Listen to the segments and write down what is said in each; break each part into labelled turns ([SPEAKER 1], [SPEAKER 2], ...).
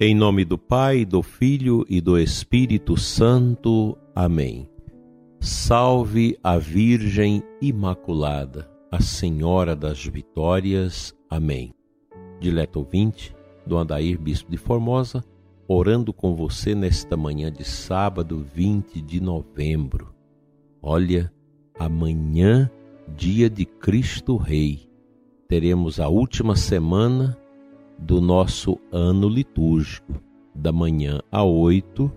[SPEAKER 1] Em nome do Pai, do Filho e do Espírito Santo. Amém. Salve a Virgem Imaculada, a Senhora das Vitórias. Amém. Dileto ouvinte, do Andair Bispo de Formosa, orando com você nesta manhã de sábado 20 de novembro. Olha, amanhã, dia de Cristo Rei, teremos a última semana do nosso ano litúrgico. Da manhã a oito,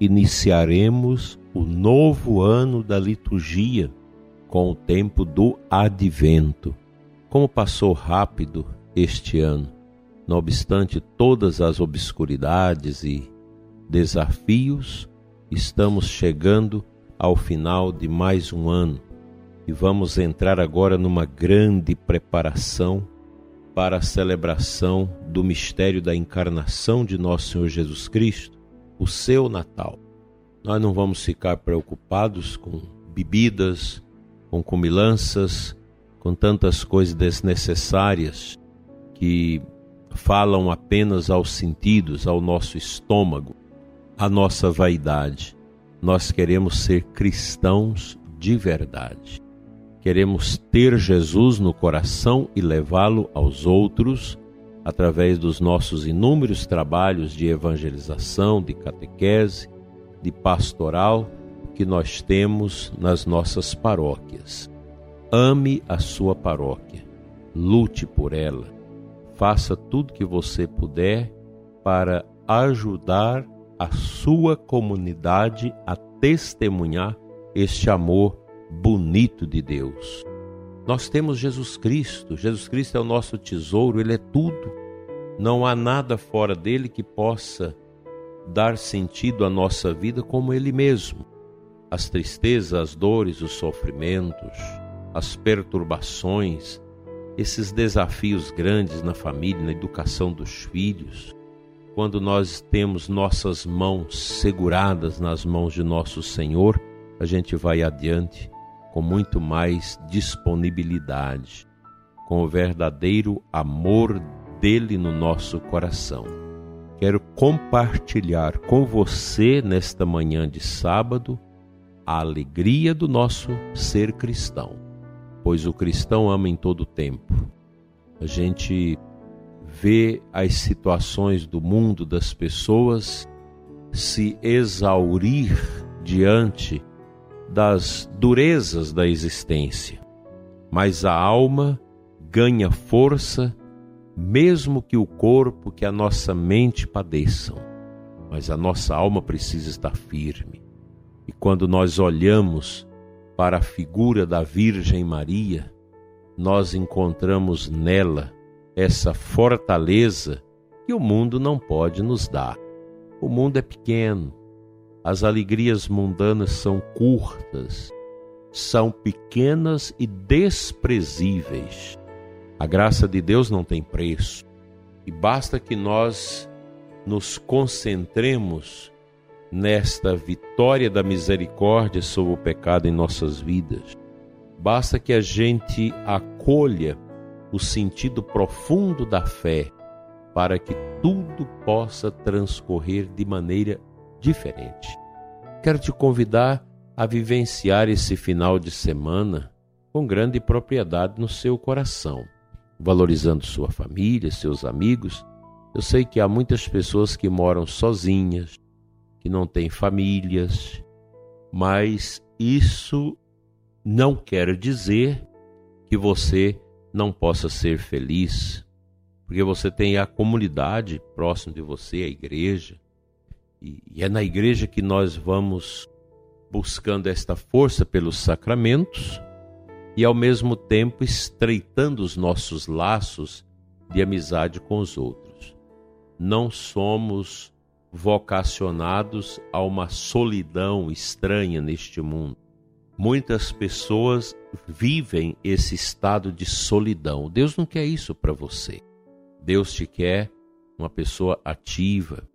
[SPEAKER 1] iniciaremos o novo ano da liturgia com o tempo do advento. Como passou rápido este ano, não obstante todas as obscuridades e desafios, estamos chegando ao final de mais um ano e vamos entrar agora numa grande preparação para a celebração do mistério da encarnação de nosso Senhor Jesus Cristo, o seu Natal. Nós não vamos ficar preocupados com bebidas, com comilanças, com tantas coisas desnecessárias que falam apenas aos sentidos, ao nosso estômago, à nossa vaidade. Nós queremos ser cristãos de verdade. Queremos ter Jesus no coração e levá-lo aos outros através dos nossos inúmeros trabalhos de evangelização, de catequese, de pastoral que nós temos nas nossas paróquias. Ame a sua paróquia, lute por ela, faça tudo que você puder para ajudar a sua comunidade a testemunhar este amor bonito de Deus. Nós temos Jesus Cristo, Jesus Cristo é o nosso tesouro, ele é tudo. Não há nada fora dele que possa dar sentido à nossa vida como ele mesmo. As tristezas, as dores, os sofrimentos, as perturbações, esses desafios grandes na família, na educação dos filhos, quando nós temos nossas mãos seguradas nas mãos de nosso Senhor, a gente vai adiante com muito mais disponibilidade, com o verdadeiro amor dele no nosso coração. Quero compartilhar com você nesta manhã de sábado a alegria do nosso ser cristão, pois o cristão ama em todo tempo. A gente vê as situações do mundo das pessoas se exaurir diante das durezas da existência, mas a alma ganha força mesmo que o corpo, que a nossa mente padeçam. Mas a nossa alma precisa estar firme. E quando nós olhamos para a figura da Virgem Maria, nós encontramos nela essa fortaleza que o mundo não pode nos dar. O mundo é pequeno, as alegrias mundanas são curtas, são pequenas e desprezíveis. A graça de Deus não tem preço e basta que nós nos concentremos nesta vitória da misericórdia sobre o pecado em nossas vidas. Basta que a gente acolha o sentido profundo da fé para que tudo possa transcorrer de maneira diferente. Quero te convidar a vivenciar esse final de semana com grande propriedade no seu coração, valorizando sua família, seus amigos. Eu sei que há muitas pessoas que moram sozinhas, que não têm famílias, mas isso não quer dizer que você não possa ser feliz, porque você tem a comunidade próximo de você, a igreja, e, é na igreja que nós vamos buscando esta força pelos sacramentos e ao mesmo tempo estreitando os nossos laços de amizade com os outros. Não somos vocacionados a uma solidão estranha neste mundo. Muitas pessoas vivem esse estado de solidão. Deus não quer isso para você. Deus te quer uma pessoa ativa,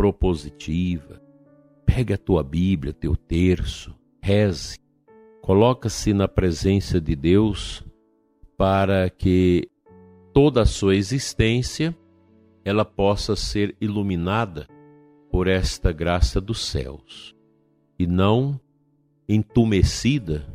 [SPEAKER 1] propositiva. Pegue a tua Bíblia, teu terço, reze, coloca-se na presença de Deus para que toda a sua existência ela possa ser iluminada por esta graça dos céus e não entumecida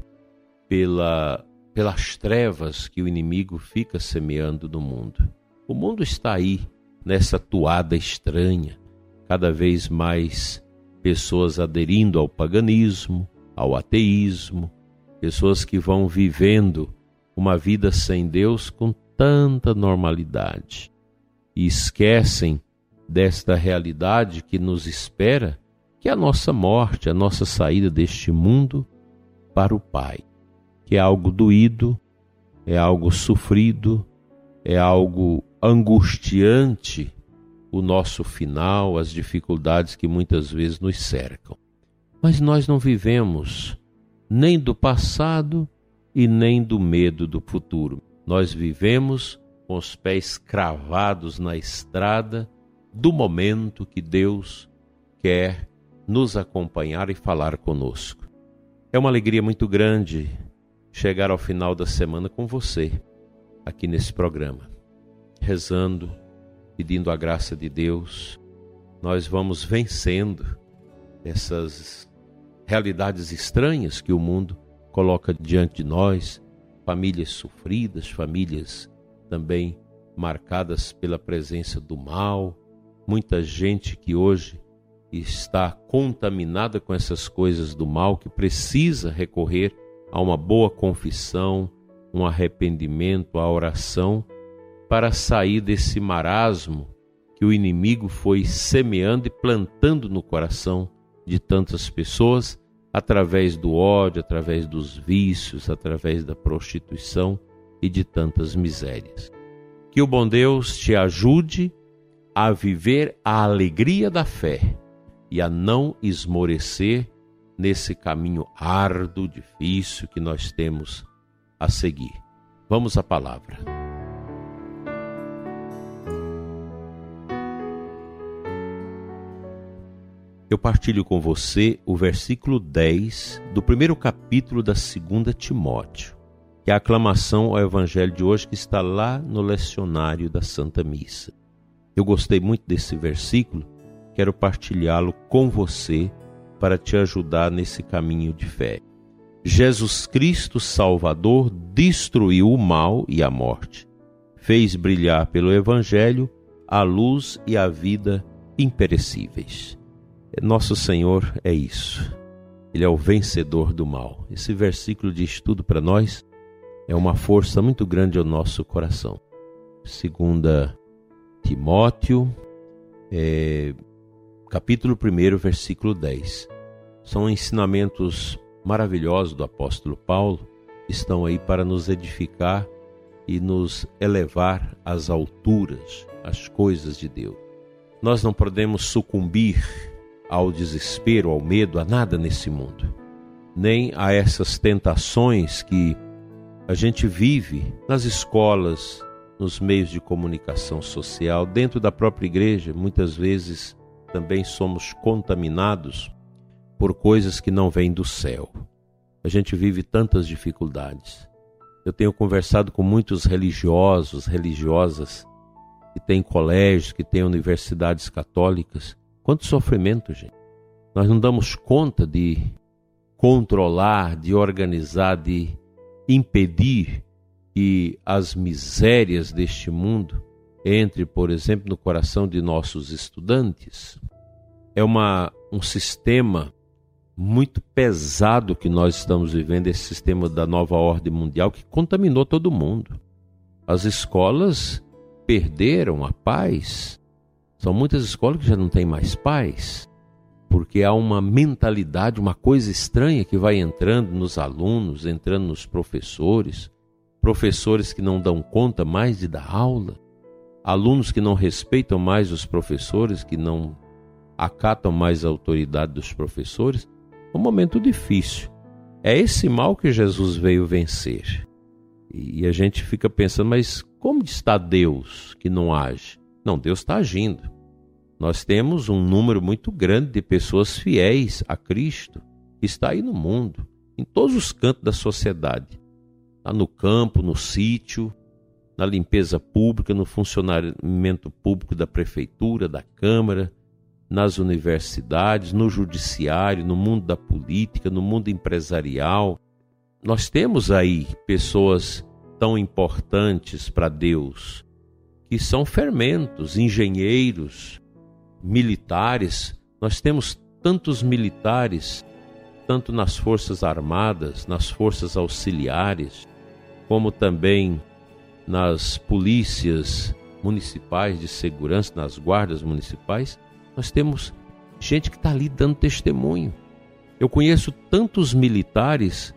[SPEAKER 1] pela, pelas trevas que o inimigo fica semeando no mundo. O mundo está aí, nessa toada estranha, cada vez mais pessoas aderindo ao paganismo, ao ateísmo, pessoas que vão vivendo uma vida sem Deus com tanta normalidade e esquecem desta realidade que nos espera, que é a nossa morte, a nossa saída deste mundo para o Pai, que é algo doído, é algo sofrido, é algo angustiante o nosso final, as dificuldades que muitas vezes nos cercam. Mas nós não vivemos nem do passado e nem do medo do futuro. Nós vivemos com os pés cravados na estrada do momento que Deus quer nos acompanhar e falar conosco. É uma alegria muito grande chegar ao final da semana com você, aqui nesse programa, rezando, pedindo a graça de Deus. Nós vamos vencendo essas realidades estranhas que o mundo coloca diante de nós, famílias sofridas, famílias também marcadas pela presença do mal, muita gente que hoje está contaminada com essas coisas do mal, que precisa recorrer a uma boa confissão, um arrependimento, a oração, para sair desse marasmo que o inimigo foi semeando e plantando no coração de tantas pessoas através do ódio, através dos vícios, através da prostituição e de tantas misérias. Que o bom Deus te ajude a viver a alegria da fé e a não esmorecer nesse caminho árduo, difícil que nós temos a seguir. Vamos à palavra. Eu partilho com você o versículo 10 do primeiro capítulo da segunda Timóteo, que é a aclamação ao evangelho de hoje que está lá no lecionário da Santa Missa. Eu gostei muito desse versículo, quero partilhá-lo com você para te ajudar nesse caminho de fé. Jesus Cristo Salvador destruiu o mal e a morte, fez brilhar pelo evangelho a luz e a vida imperecíveis. Nosso Senhor é isso. Ele é o vencedor do mal. Esse versículo diz tudo para nós. É uma força muito grande ao nosso coração. Segunda Timóteo, é, capítulo 1, versículo 10. São ensinamentos maravilhosos do apóstolo Paulo, estão aí para nos edificar e nos elevar às alturas, às coisas de Deus. Nós não podemos sucumbir ao desespero, ao medo, a nada nesse mundo, nem a essas tentações que a gente vive nas escolas, nos meios de comunicação social, dentro da própria igreja, muitas vezes também somos contaminados por coisas que não vêm do céu. A gente vive tantas dificuldades. Eu tenho conversado com muitos religiosos, religiosas, que têm colégios, que têm universidades católicas, Quanto sofrimento, gente. Nós não damos conta de controlar, de organizar, de impedir que as misérias deste mundo entre, por exemplo, no coração de nossos estudantes. É uma, um sistema muito pesado que nós estamos vivendo, esse sistema da nova ordem mundial que contaminou todo mundo. As escolas perderam a paz, são muitas escolas que já não têm mais pais, porque há uma mentalidade, uma coisa estranha que vai entrando nos alunos, entrando nos professores, professores que não dão conta mais de dar aula, alunos que não respeitam mais os professores, que não acatam mais a autoridade dos professores. É um momento difícil. É esse mal que Jesus veio vencer. E a gente fica pensando, mas como está Deus que não age? Não, Deus está agindo. Nós temos um número muito grande de pessoas fiéis a Cristo que está aí no mundo, em todos os cantos da sociedade. Está no campo, no sítio, na limpeza pública, no funcionamento público da prefeitura, da Câmara, nas universidades, no judiciário, no mundo da política, no mundo empresarial. Nós temos aí pessoas tão importantes para Deus, que são fermentos, engenheiros, militares. Nós temos tantos militares, tanto nas Forças Armadas, nas Forças Auxiliares, como também nas polícias municipais de segurança, nas guardas municipais, nós temos gente que está ali dando testemunho. Eu conheço tantos militares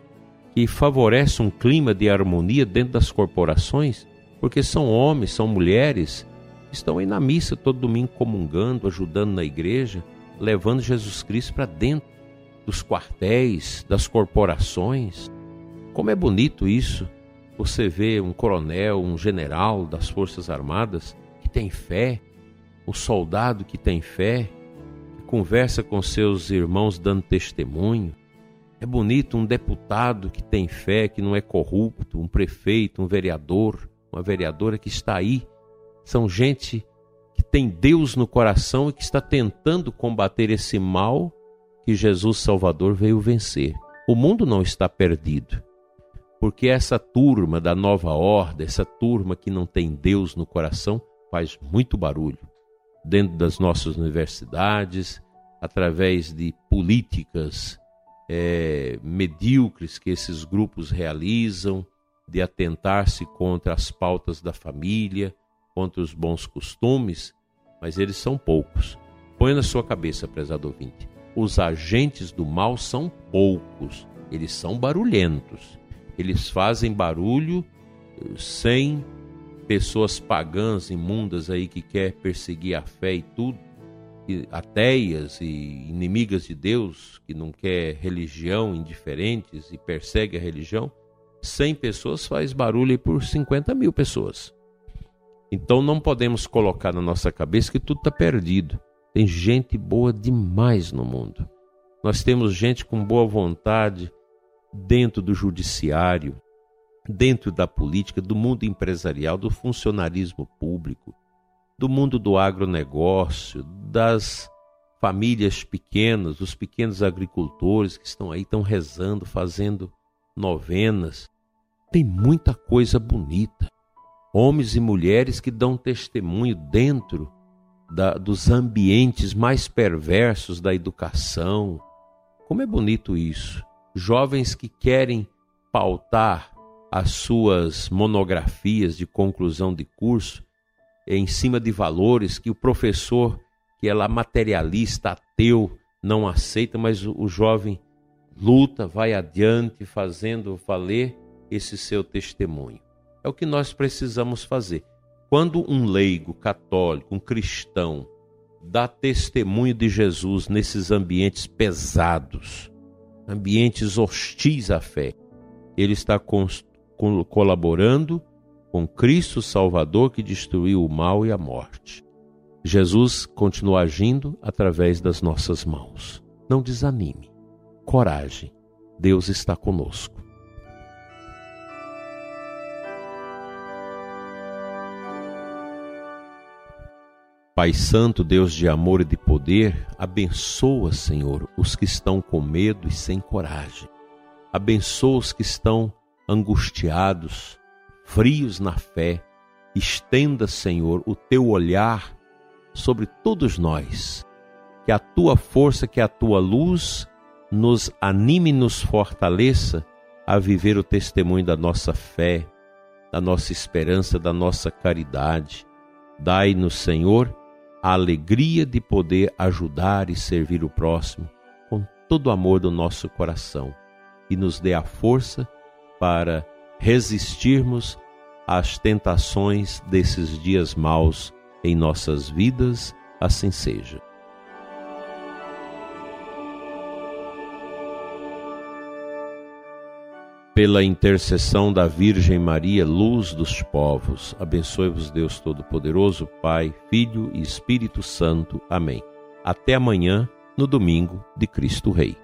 [SPEAKER 1] que favorecem um clima de harmonia dentro das corporações, porque são homens, são mulheres, estão aí na missa todo domingo comungando, ajudando na igreja, levando Jesus Cristo para dentro dos quartéis, das corporações. Como é bonito isso você vê um coronel, um general das Forças Armadas que tem fé, o soldado que tem fé, que conversa com seus irmãos dando testemunho. É bonito um deputado que tem fé, que não é corrupto, um prefeito, um vereador, uma vereadora que está aí. São gente que tem Deus no coração e que está tentando combater esse mal que Jesus Salvador veio vencer. O mundo não está perdido porque essa turma da nova ordem, essa turma que não tem Deus no coração, faz muito barulho dentro das nossas universidades, através de políticas é, medíocres que esses grupos realizam, de atentar-se contra as pautas da família, contra os bons costumes, mas eles são poucos. Põe na sua cabeça, prezado ouvinte, os agentes do mal são poucos, eles são barulhentos eles fazem barulho sem pessoas pagãs, imundas aí que quer perseguir a fé e tudo, e ateias e inimigas de Deus, que não quer religião, indiferentes e persegue a religião, 100 pessoas faz barulho por 50 mil pessoas. Então não podemos colocar na nossa cabeça que tudo está perdido. Tem gente boa demais no mundo. Nós temos gente com boa vontade, dentro do judiciário, dentro da política, do mundo empresarial, do funcionarismo público, do mundo do agronegócio, das famílias pequenas, dos pequenos agricultores que estão aí, estão rezando, fazendo novenas. Tem muita coisa bonita. Homens e mulheres que dão testemunho dentro da, dos ambientes mais perversos da educação. Como é bonito isso jovens que querem pautar as suas monografias de conclusão de curso em cima de valores que o professor, que é lá materialista, ateu, não aceita, mas o, jovem luta, vai adiante, fazendo valer esse seu testemunho. É o que nós precisamos fazer. Quando um leigo católico, um cristão, dá testemunho de Jesus nesses ambientes pesados, ambientes hostis à fé. Ele está colaborando com Cristo Salvador que destruiu o mal e a morte. Jesus continua agindo através das nossas mãos. Não desanime. Coragem. Deus está conosco. Pai Santo, Deus de amor e de poder, abençoa, Senhor, os que estão com medo e sem coragem. Abençoa os que estão angustiados, frios na fé. Estenda, Senhor, o teu olhar sobre todos nós. Que a tua força, que a tua luz nos anime e nos fortaleça a viver o testemunho da nossa fé, da nossa esperança, da nossa caridade. Dai-nos, Senhor, a alegria de poder ajudar e servir o próximo com todo o amor do nosso coração e nos dê a força para resistirmos às tentações desses dias maus em nossas vidas, assim seja. Pela intercessão da Virgem Maria, luz dos povos, abençoe-vos Deus Todo-Poderoso, Pai, Filho e Espírito Santo. Amém. Até amanhã, no domingo de Cristo Rei.